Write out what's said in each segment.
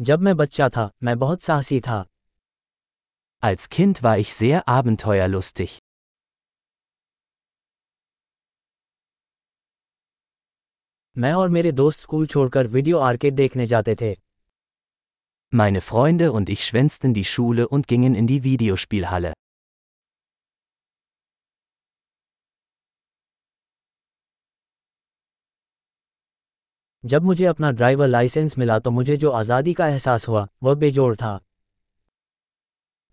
जब मैं बच्चा था मैं बहुत साहसी था Als Kind war ich sehr abenteuerlustig. मैं और मेरे दोस्त स्कूल छोड़कर वीडियो आर्केड देखने जाते थे Meine Freunde und ich schwänzten die Schule und gingen in die Videospielhalle. जब मुझे अपना ड्राइवर लाइसेंस मिला तो मुझे जो आज़ादी का एहसास हुआ वह बेजोड़ था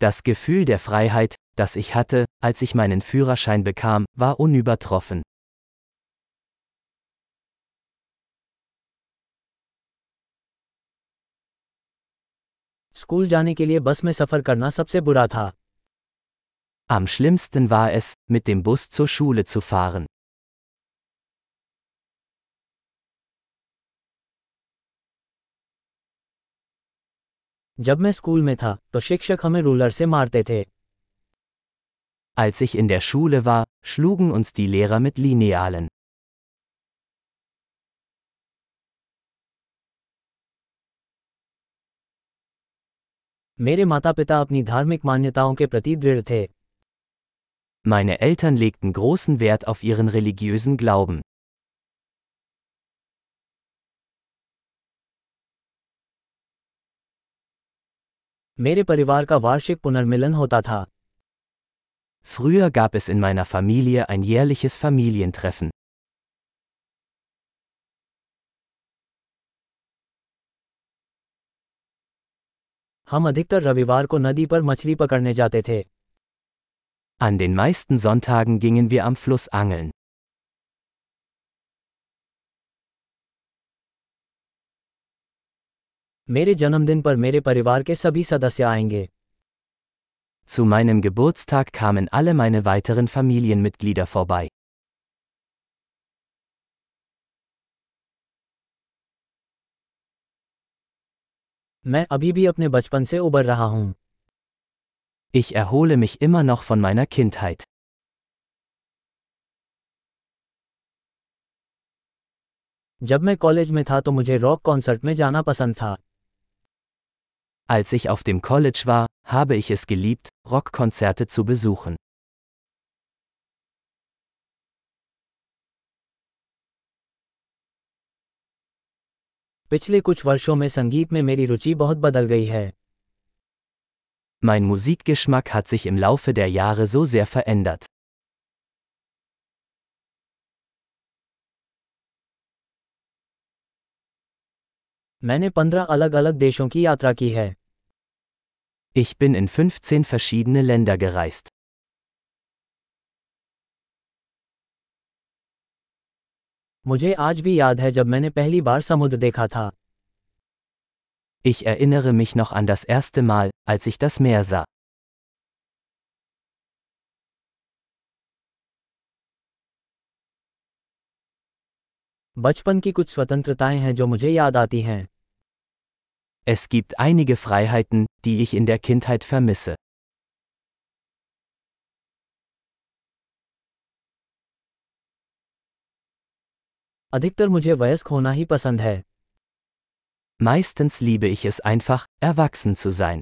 Das Gefühl der Freiheit, das ich hatte, als ich meinen Führerschein bekam, war unübertroffen. School जाने के लिए बस में सफ़र करना सबसे बुरा था Am schlimmsten war es, mit dem Bus zur Schule zu fahren. जब मैं स्कूल में था तो शिक्षक हमें रूलर से मारते थे Als ich in der Schule war, schlugen uns die Lehrer mit Linealen. मेरे माता पिता अपनी धार्मिक मान्यताओं के प्रति दृढ़ थे Meine Eltern legten großen Wert auf ihren religiösen Glauben. मेरे परिवार का वार्षिक पुनर्मिलन होता था Früher gab es in meiner Familie ein jährliches Familientreffen. हम अधिकतर रविवार को नदी पर मछली पकड़ने जाते थे An den meisten Sonntagen gingen wir am Fluss angeln. मेरे जन्मदिन पर मेरे परिवार के सभी सदस्य आएँगे Zu meinem Geburtstag kamen alle meine weiteren Familienmitglieder vorbei. मैं अभी भी अपने बचपन से उबर रहा हूँ Ich erhole mich immer noch von meiner Kindheit. जब मैं कॉलेज में था तो मुझे रॉक कॉन्सर्ट में जाना पसंद था Als ich auf dem College war, habe ich es geliebt, Rockkonzerte zu besuchen. पिछले कुछ वर्षों में संगीत में मेरी रुचि बहुत बदल गई है Mein Musikgeschmack hat sich im Laufe der Jahre so sehr verändert. मैंने पंद्रह अलग अलग देशों की यात्रा की है Ich bin in 15 verschiedene Länder gereist. मुझे आज भी याद है जब मैंने पहली बार समुद्र देखा था Ich erinnere mich noch an das erste Mal, als ich das Meer sah. बचपन की कुछ स्वतंत्रताएँ हैं जो मुझे याद आती हैं Es gibt einige Freiheiten, die ich in der Kindheit vermisse. अधिकतर मुझे वयस्क होना ही पसंद है Meistens liebe ich es einfach, erwachsen zu sein.